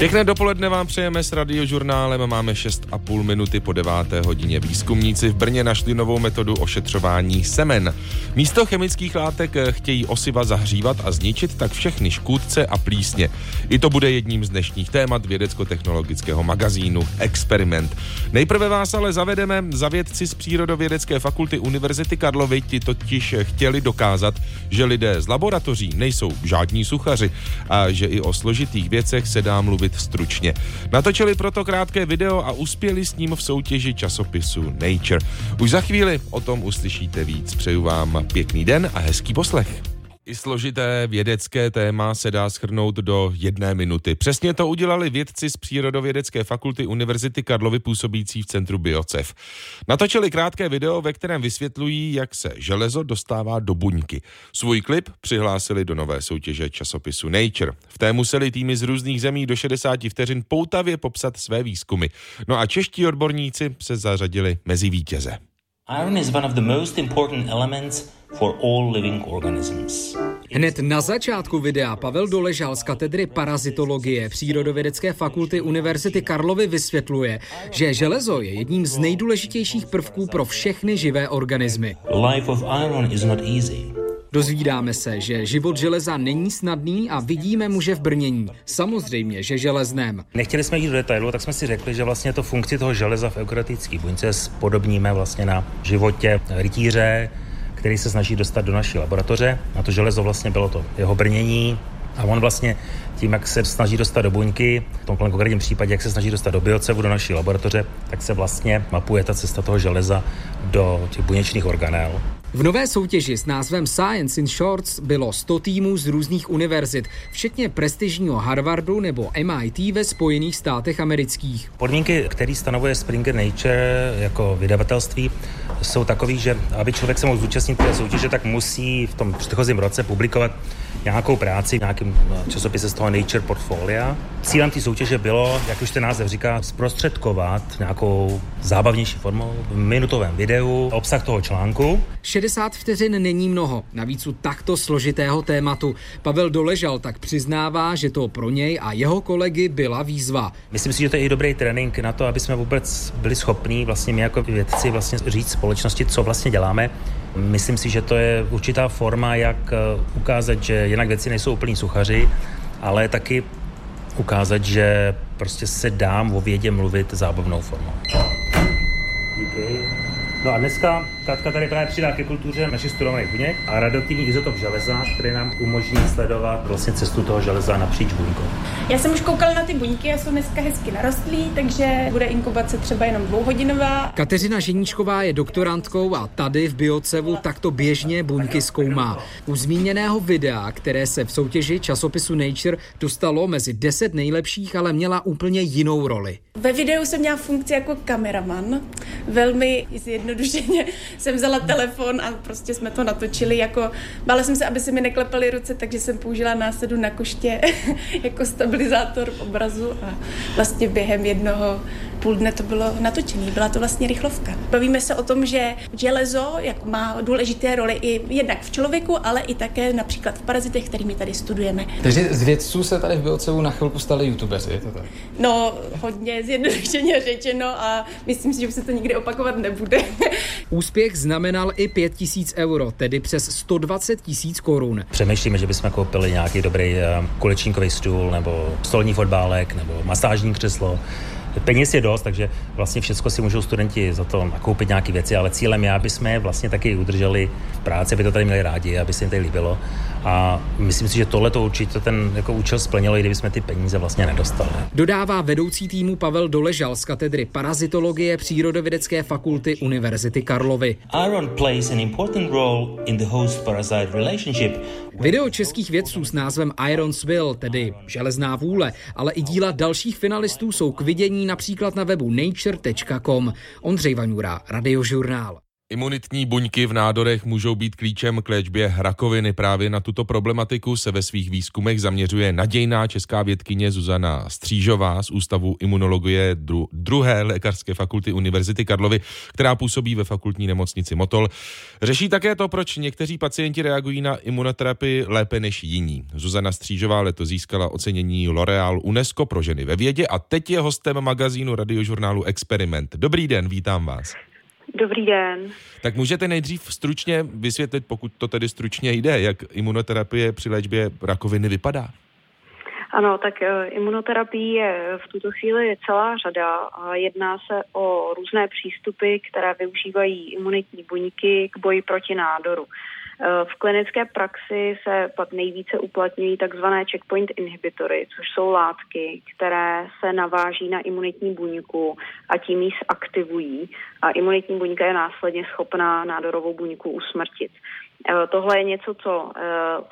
Pěkné dopoledne vám přejeme s radiožurnálem. Máme 6,5 minuty po 9. hodině. Výzkumníci v Brně našli novou metodu ošetřování semen. Místo chemických látek chtějí osiva zahřívat a zničit tak všechny škůdce a plísně. I to bude jedním z dnešních témat vědecko-technologického magazínu Experiment. Nejprve vás ale zavedeme za vědci z Přírodovědecké fakulty Univerzity Karlovy. Ti totiž chtěli dokázat, že lidé z laboratoří nejsou žádní suchaři a že i o složitých věcech se dá mluvit mluvit stručně. Natočili proto krátké video a uspěli s ním v soutěži časopisu Nature. Už za chvíli o tom uslyšíte víc. Přeju vám pěkný den a hezký poslech. I složité vědecké téma se dá schrnout do jedné minuty. Přesně to udělali vědci z Přírodovědecké fakulty Univerzity Karlovy působící v centru Biocev. Natočili krátké video, ve kterém vysvětlují, jak se železo dostává do buňky. Svůj klip přihlásili do nové soutěže časopisu Nature. V té museli týmy z různých zemí do 60 vteřin poutavě popsat své výzkumy. No a čeští odborníci se zařadili mezi vítěze. Iron is one of the most important elements for all living organisms. Hned na začátku videa Pavel Doležal z katedry parazitologie Přírodovědecké fakulty Univerzity Karlovy vysvětluje, že železo je jedním z nejdůležitějších prvků pro všechny živé organismy. Life of iron is not easy. Dozvídáme se, že život železa není snadný a vidíme muže v brnění. Samozřejmě, že železném. Nechtěli jsme jít do detailu, tak jsme si řekli, že vlastně to funkci toho železa v eukaryotické buňce spodobníme vlastně na životě rytíře, který se snaží dostat do naší laboratoře. A to železo vlastně bylo to jeho brnění, a on vlastně tím, jak se snaží dostat do buňky, v tom konkrétním případě, jak se snaží dostat do biocevu, do naší laboratoře, tak se vlastně mapuje ta cesta toho železa do těch buněčných organel. V nové soutěži s názvem Science in Shorts bylo 100 týmů z různých univerzit, včetně prestižního Harvardu nebo MIT ve Spojených státech amerických. Podmínky, které stanovuje Springer Nature jako vydavatelství, jsou takové, že aby člověk se mohl zúčastnit té soutěže, tak musí v tom předchozím roce publikovat nějakou práci v nějakém eh, časopise z toho Nature Portfolia. Cílem té soutěže bylo, jak už ten název říká, zprostředkovat nějakou zábavnější formou v minutovém videu obsah toho článku. 60 vteřin není mnoho, navíc u takto složitého tématu. Pavel Doležal tak přiznává, že to pro něj a jeho kolegy byla výzva. Myslím si, že to je i dobrý trénink na to, aby jsme vůbec byli schopní vlastně my jako vědci vlastně říct společnosti, co vlastně děláme. Myslím si, že to je určitá forma, jak eh, ukázat, že jinak věci nejsou úplní suchaři, ale taky ukázat, že prostě se dám o vědě mluvit zábavnou formou. Díky. No a dneska Katka tady právě přidá ke kultuře naši studovaný buněk a radioaktivní izotop železa, který nám umožní sledovat vlastně cestu toho železa napříč buňkou. Já jsem už koukala na ty buňky a jsou dneska hezky narostlí, takže bude inkubace třeba jenom dvouhodinová. Kateřina Ženíčková je doktorantkou a tady v Biocevu takto běžně buňky zkoumá. U zmíněného videa, které se v soutěži časopisu Nature dostalo mezi 10 nejlepších, ale měla úplně jinou roli. Ve videu jsem měla funkci jako kameraman. Velmi zjednodušeně jsem vzala telefon a prostě jsme to natočili. Jako, bála jsem se, aby se mi neklepaly ruce, takže jsem použila násadu na koště jako stabilizátor obrazu a vlastně během jednoho půl dne to bylo natočené, byla to vlastně rychlovka. Bavíme se o tom, že železo jak má důležité roli i jednak v člověku, ale i také například v parazitech, kterými tady studujeme. Takže z vědců se tady v Biocevu na chvilku stali youtubeři, je to tak? No, hodně zjednodušeně řečeno a myslím si, že už se to nikdy opakovat nebude. Úspěch znamenal i 5 tisíc euro, tedy přes 120 tisíc korun. Přemýšlíme, že bychom koupili nějaký dobrý eh, kulečníkový stůl nebo stolní fotbálek nebo masážní křeslo Peněz je dost, takže vlastně všechno si můžou studenti za to nakoupit nějaké věci, ale cílem je, aby jsme vlastně taky udrželi práci, aby to tady měli rádi, aby se jim tady líbilo. A myslím si, že tohle to určitě ten jako účel splnilo, i kdyby jsme ty peníze vlastně nedostali. Dodává vedoucí týmu Pavel Doležal z katedry parazitologie Přírodovědecké fakulty Univerzity Karlovy. Iron plays an important role in the host-parasite relationship. Video českých vědců s názvem Iron's Will, tedy železná vůle, ale i díla dalších finalistů jsou k vidění například na webu nature.com. Ondřej Vanjura, Radiožurnál. Imunitní buňky v nádorech můžou být klíčem k léčbě rakoviny. Právě na tuto problematiku se ve svých výzkumech zaměřuje nadějná česká vědkyně Zuzana Střížová z Ústavu imunologie dru- druhé lékařské fakulty Univerzity Karlovy, která působí ve fakultní nemocnici Motol. Řeší také to, proč někteří pacienti reagují na imunoterapii lépe než jiní. Zuzana Střížová letos získala ocenění L'Oreal UNESCO pro ženy ve vědě a teď je hostem magazínu radiožurnálu Experiment. Dobrý den, vítám vás. Dobrý den. Tak můžete nejdřív stručně vysvětlit, pokud to tedy stručně jde, jak imunoterapie při léčbě rakoviny vypadá? Ano, tak uh, imunoterapii je v tuto chvíli celá řada a jedná se o různé přístupy, které využívají imunitní buňky k boji proti nádoru. Eh, v klinické praxi se pak nejvíce uplatňují takzvané checkpoint inhibitory, což jsou látky, které se naváží na imunitní buňku a tím ji aktivují a imunitní buňka je následně schopná nádorovou buňku usmrtit. Eh, tohle je něco, co eh,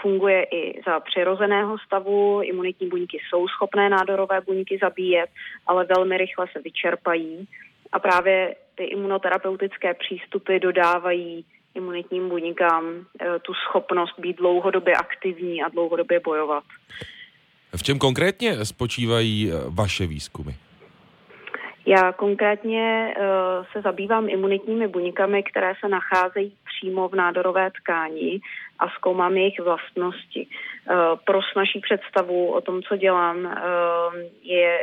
funguje i za přirozeného stavu. Imunitní buňky jsou schopné nádorové buňky zabíjet, ale velmi rychle se vyčerpají. A právě ty imunoterapeutické přístupy dodávají imunitním buňkám eh, tu schopnost být dlouhodobě aktivní a dlouhodobě bojovat. V čem konkrétně spočívají vaše výzkumy? Já konkrétně uh, se zabývám imunitními buňkami, které se nacházejí přímo v nádorové tkáni a zkoumám jejich vlastnosti. Uh, pro naší představu o tom, co dělám, uh, je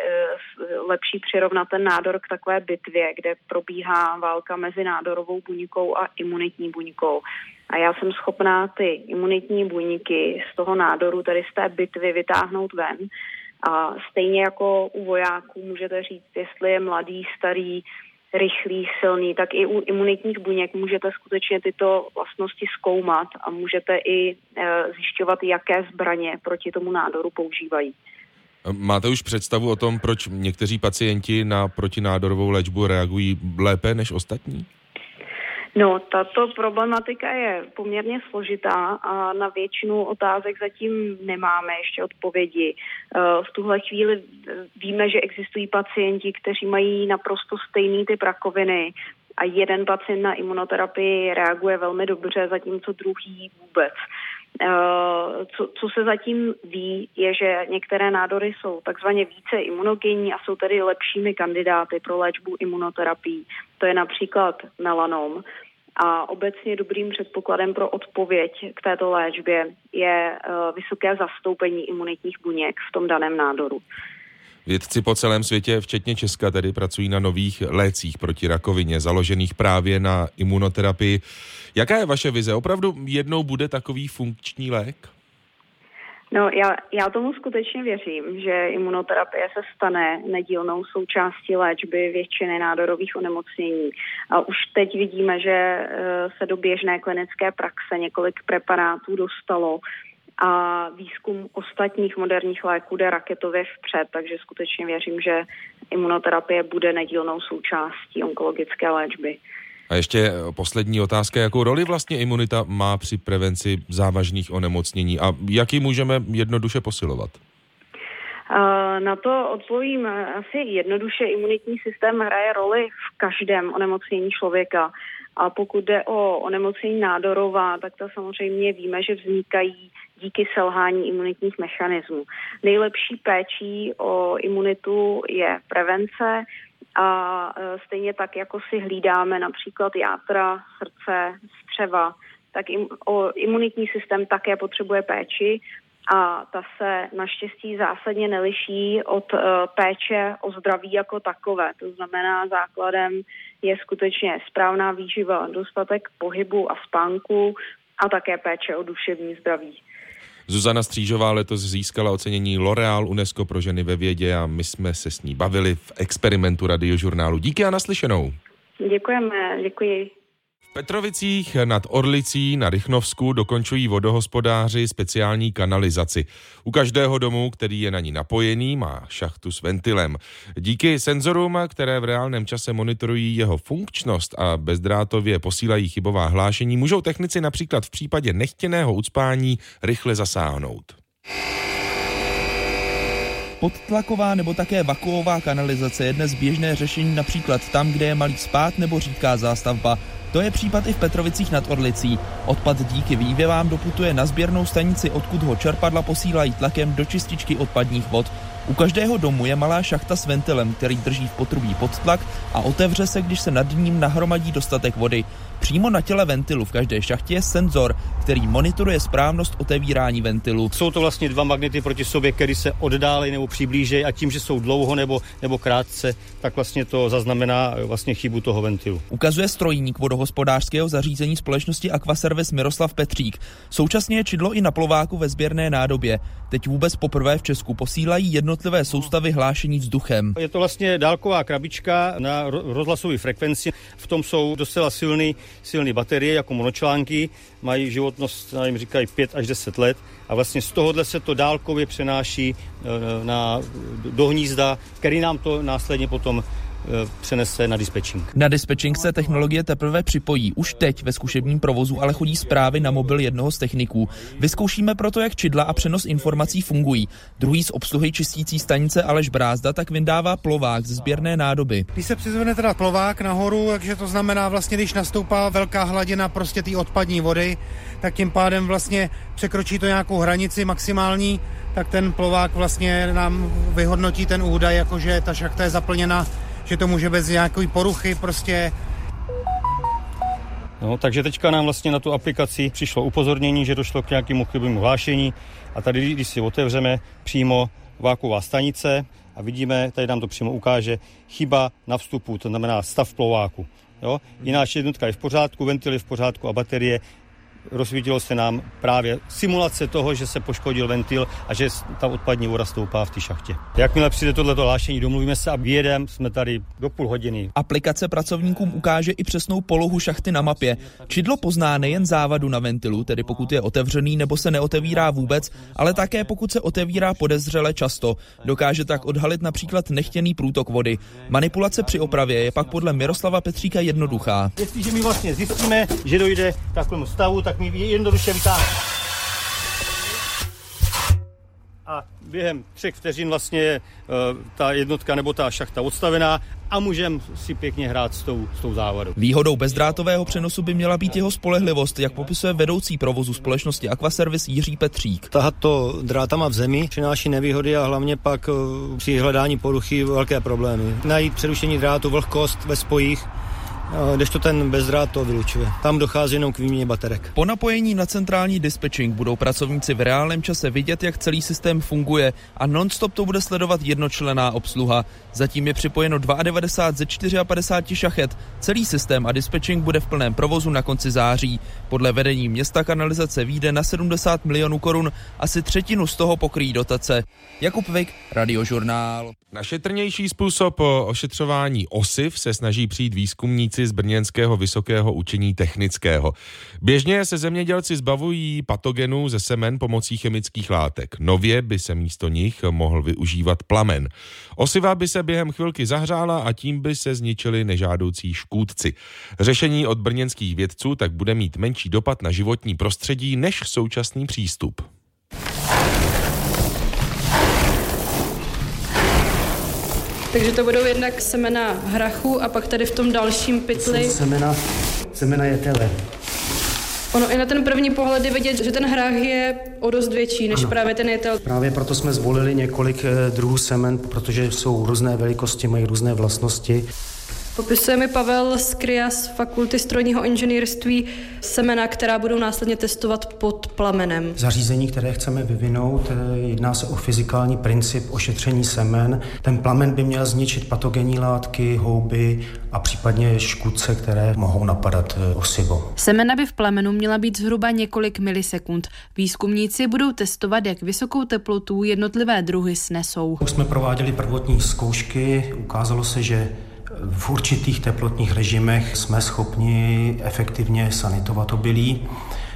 lepší přirovnat ten nádor k takové bitvě, kde probíhá válka mezi nádorovou buňkou a imunitní buňkou. A já jsem schopná ty imunitní buňky z toho nádoru, tedy z té bitvy, vytáhnout ven a stejně jako u vojáků můžete říct, jestli je mladý, starý, rychlý, silný, tak i u imunitních buněk můžete skutečně tyto vlastnosti zkoumat a můžete i e, zjišťovat, jaké zbraně proti tomu nádoru používají. Máte už představu o tom, proč někteří pacienti na protinádorovou léčbu reagují lépe než ostatní? No, tato problematika je poměrně složitá a na většinu otázek zatím nemáme ještě odpovědi. Eh, v tuhle chvíli víme, že existují pacienti, kteří mají naprosto stejný typ rakoviny a jeden pacient na imunoterapii reaguje velmi dobře, zatímco druhý vůbec. Eh, co, co se zatím ví, je, že některé nádory jsou takzvaně více imunogenní a jsou tedy lepšími kandidáty pro léčbu imunoterapii. To je například melanom. A obecně dobrým předpokladem pro odpověď k této léčbě je eh, vysoké zastoupení imunitních buněk v tom daném nádoru. Vědci po celém světě, včetně Česka, tedy pracují na nových lécích proti rakovině, založených právě na imunoterapii. Jaká je vaše vize? Opravdu jednou bude takový funkční lék? No, já, já tomu skutečně věřím, že imunoterapie se stane nedílnou součástí léčby většiny nádorových onemocnění. A už teď vidíme, že eh, se do běžné klinické praxe několik preparátů dostalo a výzkum ostatních moderních léků jde raketově vpřed, takže skutečně věřím, že imunoterapie bude nedílnou součástí onkologické léčby. A ještě eh, poslední otázka, jakou roli vlastně imunita má při prevenci závažných onemocnění a jak ji můžeme jednoduše posilovat? Na to odpovím asi jednoduše. Imunitní systém hraje roli v každém onemocnění člověka. A pokud jde o onemocnění nádorová, tak to samozřejmě víme, že vznikají díky selhání imunitních mechanismů. Nejlepší péčí o imunitu je prevence, a e, stejně tak, jako si hlídáme například játra, srdce, střeva, tak im, o, imunitní systém také potřebuje péči a ta se naštěstí zásadně neliší od uh, péče o zdraví jako takové. To znamená, základem je skutečně správná výživa, dostatek pohybu a spánku a také péče o duševní zdraví. Zuzana Střížová letos získala ocenění L'Oreal UNESCO pro ženy ve vědě a my jsme se s ní bavili v experimentu radiožurnálu. Díky a naslyšenou. Děkujeme, děkuji. Petrovicích nad Orlicí na Rychnovsku dokončují vodohospodáři speciální kanalizaci. U každého domu, který je na ní napojený, má šachtu s ventilem. Díky senzorům, které v reálném čase monitorují jeho funkčnost a bezdrátově posílají chybová hlášení, můžou technici například v případě nechtěného ucpání rychle zasáhnout. Podtlaková nebo také vakuová kanalizace je dnes běžné řešení například tam, kde je malý spát nebo řídká zástavba. To je případ i v Petrovicích nad Orlicí. Odpad díky vývěvám doputuje na sběrnou stanici, odkud ho čerpadla posílají tlakem do čističky odpadních vod. U každého domu je malá šachta s ventilem, který drží v potrubí pod tlak a otevře se, když se nad ním nahromadí dostatek vody. Přímo na těle ventilu v každé šachtě je senzor, který monitoruje správnost otevírání ventilu. Jsou to vlastně dva magnety proti sobě, které se oddálej nebo přiblížejí a tím, že jsou dlouho nebo, nebo krátce, tak vlastně to zaznamená vlastně chybu toho ventilu. Ukazuje strojník vodohospodářského zařízení společnosti Aquaservice Miroslav Petřík. Současně je čidlo i na plováku ve sběrné nádobě. Teď vůbec poprvé v Česku posílají jednotlivé soustavy hlášení vzduchem. Je to vlastně dálková krabička na rozhlasové frekvenci. V tom jsou docela silný silné baterie jako monočlánky, mají životnost, jim říkají 5 až 10 let a vlastně z tohohle se to dálkově přenáší e, na, do hnízda, který nám to následně potom Eh, přenese na dispečing. Na dispečing se technologie teprve připojí. Už teď ve zkušebním provozu ale chodí zprávy na mobil jednoho z techniků. Vyzkoušíme proto, jak čidla a přenos informací fungují. Druhý z obsluhy čistící stanice Aleš Brázda tak vydává plovák ze sběrné nádoby. Když se přizvene teda plovák nahoru, takže to znamená vlastně, když nastoupá velká hladina prostě té odpadní vody, tak tím pádem vlastně překročí to nějakou hranici maximální, tak ten plovák vlastně nám vyhodnotí ten údaj, jakože ta šachta je zaplněna že to může bez nějaké poruchy prostě No, takže teďka nám vlastně na tu aplikaci přišlo upozornění, že došlo k nějakému chybnému hlášení a tady, když si otevřeme přímo váková stanice a vidíme, tady nám to přímo ukáže, chyba na vstupu, to znamená stav plováku. Jo? Jiná jednotka je v pořádku, ventil je v pořádku a baterie rozsvítilo se nám právě simulace toho, že se poškodil ventil a že ta odpadní voda stoupá v té šachtě. Jakmile přijde tohleto hlášení, domluvíme se a vyjedem, jsme tady do půl hodiny. Aplikace pracovníkům ukáže i přesnou polohu šachty na mapě. Čidlo pozná nejen závadu na ventilu, tedy pokud je otevřený nebo se neotevírá vůbec, ale také pokud se otevírá podezřele často. Dokáže tak odhalit například nechtěný průtok vody. Manipulace při opravě je pak podle Miroslava Petříka jednoduchá. Jestliže my vlastně zjistíme, že dojde k takovému stavu, tak tak mi jednoduše vytáhne. A během třech vteřin vlastně uh, ta jednotka nebo ta šachta odstavená a můžeme si pěkně hrát s tou, s tou závadou. Výhodou bezdrátového přenosu by měla být jeho spolehlivost, jak popisuje vedoucí provozu společnosti Aquaservice Jiří Petřík. Tahat to drátama v zemi přináší nevýhody a hlavně pak uh, při hledání poruchy velké problémy. Najít přerušení drátu, vlhkost ve spojích, když to ten bezdrát to vylučuje. Tam dochází jenom k výměně baterek. Po napojení na centrální dispečing budou pracovníci v reálném čase vidět, jak celý systém funguje a nonstop to bude sledovat jednočlená obsluha. Zatím je připojeno 92 ze 54 šachet. Celý systém a dispečing bude v plném provozu na konci září. Podle vedení města kanalizace výjde na 70 milionů korun, asi třetinu z toho pokryjí dotace. Jakub Vik, Radiožurnál. Na šetrnější způsob ošetřování osiv se snaží přijít výzkumníci z Brněnského vysokého učení technického. Běžně se zemědělci zbavují patogenů ze semen pomocí chemických látek. Nově by se místo nich mohl využívat plamen. Osiva by se během chvilky zahřála a tím by se zničili nežádoucí škůdci. Řešení od brněnských vědců tak bude mít menší dopad na životní prostředí než současný přístup. Takže to budou jednak semena hrachu a pak tady v tom dalším pytli. Semena, semena tele. Ono i na ten první pohled je vidět, že ten hrách je o dost větší než ano. právě ten jetel. Právě proto jsme zvolili několik eh, druhů semen, protože jsou různé velikosti, mají různé vlastnosti. Popisuje mi Pavel Skria z Fakulty strojního inženýrství semena, která budou následně testovat pod plamenem. Zařízení, které chceme vyvinout, eh, jedná se o fyzikální princip ošetření semen. Ten plamen by měl zničit patogenní látky, houby a případně škůdce, které mohou napadat eh, osivo. Semena by v plamenu měla být zhruba několik milisekund. Výzkumníci budou testovat, jak vysokou teplotu jednotlivé druhy snesou. Už jsme prováděli prvotní zkoušky, ukázalo se, že v určitých teplotních režimech jsme schopni efektivně sanitovat obilí.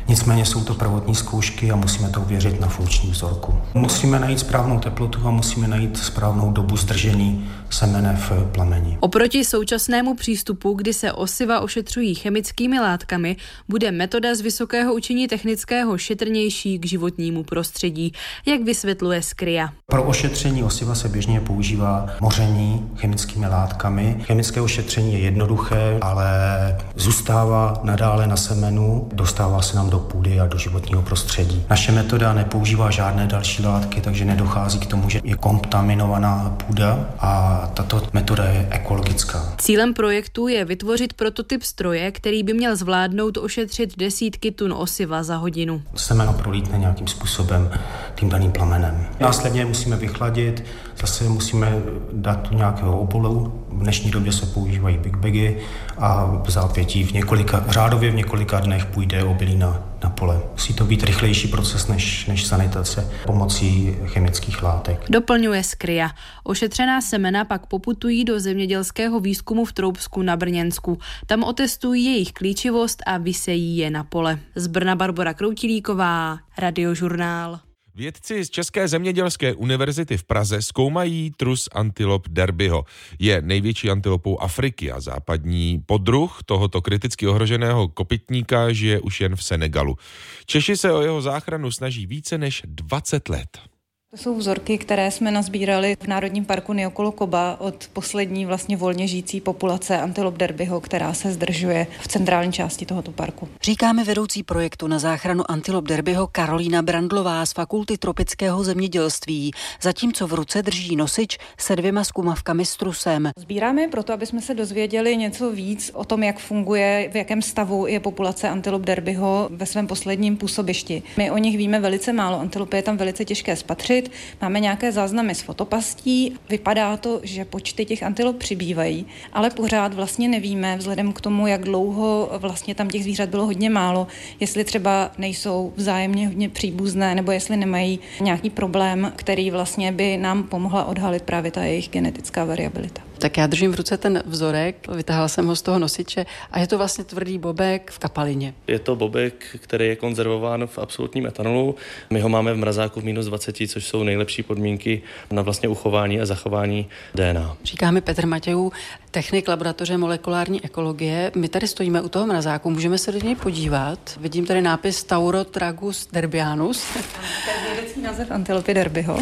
Nicméně jsou to prvotní zkoušky a musíme to uvěřit na funkční vzorku. Musíme najít správnou teplotu a musíme najít správnou dobu zdržení semene v plameni. Oproti současnému přístupu, kdy se osiva ošetřují chemickými látkami, bude metoda z vysokého učení technického šetrnější k životnímu prostředí, jak vysvětluje Skria. Pro ošetření osiva se běžně používá moření chemickými látkami. Chemické ošetření je jednoduché, ale zůstává nadále na semenu, dostává se nám do půdy a do životního prostředí. Naše metoda nepoužívá žádné další látky, takže nedochází k tomu, že je kontaminovaná půda a tato metoda je ekologická. Cílem projektu je vytvořit prototyp stroje, který by měl zvládnout ošetřit desítky tun osiva za hodinu. Semeno prolítne nějakým způsobem tím daným plamenem. Následně musíme vychladit, zase musíme dát do nějakého obalu. V dnešní době se používají big bagy a v zápětí v několika, řádově v několika dnech půjde obilí na, na pole. Musí to být rychlejší proces než, než sanitace pomocí chemických látek. Doplňuje Skria. Ošetřená semena pak poputují do zemědělského výzkumu v Troubsku na Brněnsku. Tam otestují jejich klíčivost a vysejí je na pole. Z Brna Barbara Kroutilíková, Radiožurnál. Vědci z České zemědělské univerzity v Praze zkoumají trus antilop derbyho. Je největší antilopou Afriky a západní podruh tohoto kriticky ohroženého kopytníka žije už jen v Senegalu. Češi se o jeho záchranu snaží více než 20 let. To jsou vzorky, které jsme nazbírali v Národním parku Niokolo Koba od poslední vlastně volně žijící populace antilop derbyho, která se zdržuje v centrální části tohoto parku. Říkáme vedoucí projektu na záchranu antilop derbyho Karolína Brandlová z Fakulty tropického zemědělství, zatímco v ruce drží nosič se dvěma zkumavkami s trusem. Sbíráme je proto, aby jsme se dozvěděli něco víc o tom, jak funguje, v jakém stavu je populace antilop derbyho ve svém posledním působišti. My o nich víme velice málo, antilopy je tam velice těžké spatřit měřit. Máme nějaké záznamy z fotopastí. Vypadá to, že počty těch antilop přibývají, ale pořád vlastně nevíme, vzhledem k tomu, jak dlouho vlastně tam těch zvířat bylo hodně málo, jestli třeba nejsou vzájemně hodně příbuzné, nebo jestli nemají nějaký problém, který vlastně by nám pomohla odhalit právě ta jejich genetická variabilita. Tak já držím v ruce ten vzorek, vytáhla jsem ho z toho nosiče a je to vlastně tvrdý bobek v kapalině. Je to bobek, který je konzervován v absolutním etanolu. My ho máme v mrazáku v minus 20, což jsou nejlepší podmínky na vlastně uchování a zachování DNA. Říká mi Petr Matějů, technik laboratoře molekulární ekologie. My tady stojíme u toho mrazáku, můžeme se do něj podívat. Vidím tady nápis Taurotragus derbianus. To je vědecký název antilopy derbyho.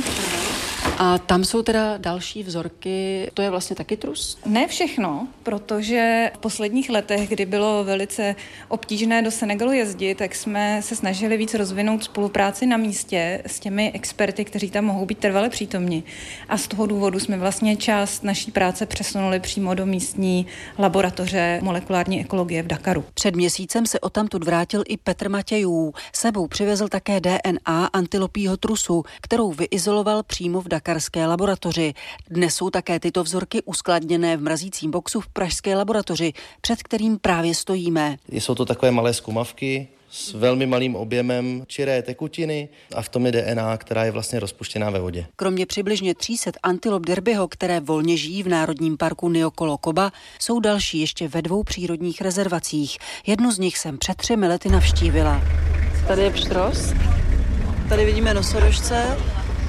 A tam jsou teda další vzorky, to je vlastně taky trus? Ne všechno, protože v posledních letech, kdy bylo velice obtížné do Senegalu jezdit, tak jsme se snažili víc rozvinout spolupráci na místě s těmi experty, kteří tam mohou být trvale přítomni. A z toho důvodu jsme vlastně část naší práce přesunuli přímo do místní laboratoře molekulární ekologie v Dakaru. Před měsícem se o tamtud vrátil i Petr Matějů. Sebou přivezl také DNA antilopího trusu, kterou vyizoloval přímo v dakarské laboratoři. Dnes jsou také tyto vzorky uskladněné v mrazícím boxu v pražské laboratoři, před kterým právě stojíme. Jsou to takové malé zkumavky, s velmi malým objemem čiré tekutiny a v tom je DNA, která je vlastně rozpuštěná ve vodě. Kromě přibližně 300 antilop derbyho, které volně žijí v Národním parku Niokolo Koba, jsou další ještě ve dvou přírodních rezervacích. Jednu z nich jsem před třemi lety navštívila. Tady je pštros, tady vidíme nosorožce,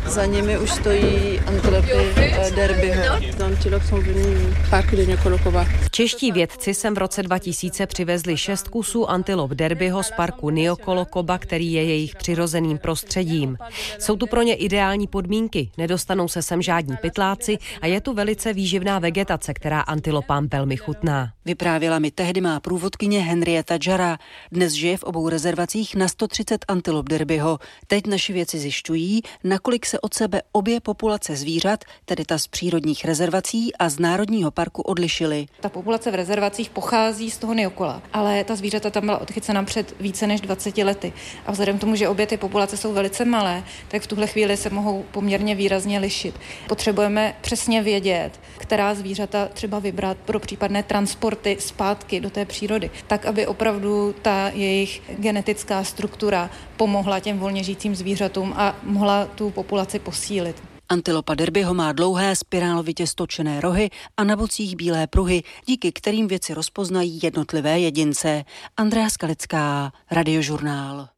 za nimi už stojí antilopy eh, derbyho. Čeští vědci sem v roce 2000 přivezli šest kusů antilop derbyho z parku Niokolokoba, který je jejich přirozeným prostředím. Jsou tu pro ně ideální podmínky, nedostanou se sem žádní pytláci a je tu velice výživná vegetace, která antilopám velmi chutná. Vyprávěla mi tehdy má průvodkyně Henrietta Jara. Dnes žije v obou rezervacích na 130 antilop derbyho. Teď naši věci zjišťují, nakolik od sebe obě populace zvířat, tedy ta z přírodních rezervací a z Národního parku, odlišily. Ta populace v rezervacích pochází z toho neokola, ale ta zvířata tam byla odchycena před více než 20 lety. A vzhledem k tomu, že obě ty populace jsou velice malé, tak v tuhle chvíli se mohou poměrně výrazně lišit. Potřebujeme přesně vědět, která zvířata třeba vybrat pro případné transporty zpátky do té přírody, tak aby opravdu ta jejich genetická struktura pomohla těm volně žijícím zvířatům a mohla tu populaci posílit. Antilopa derbyho má dlouhé spirálovitě stočené rohy a na bocích bílé pruhy, díky kterým věci rozpoznají jednotlivé jedince. Andrea Skalická, Radiožurnál.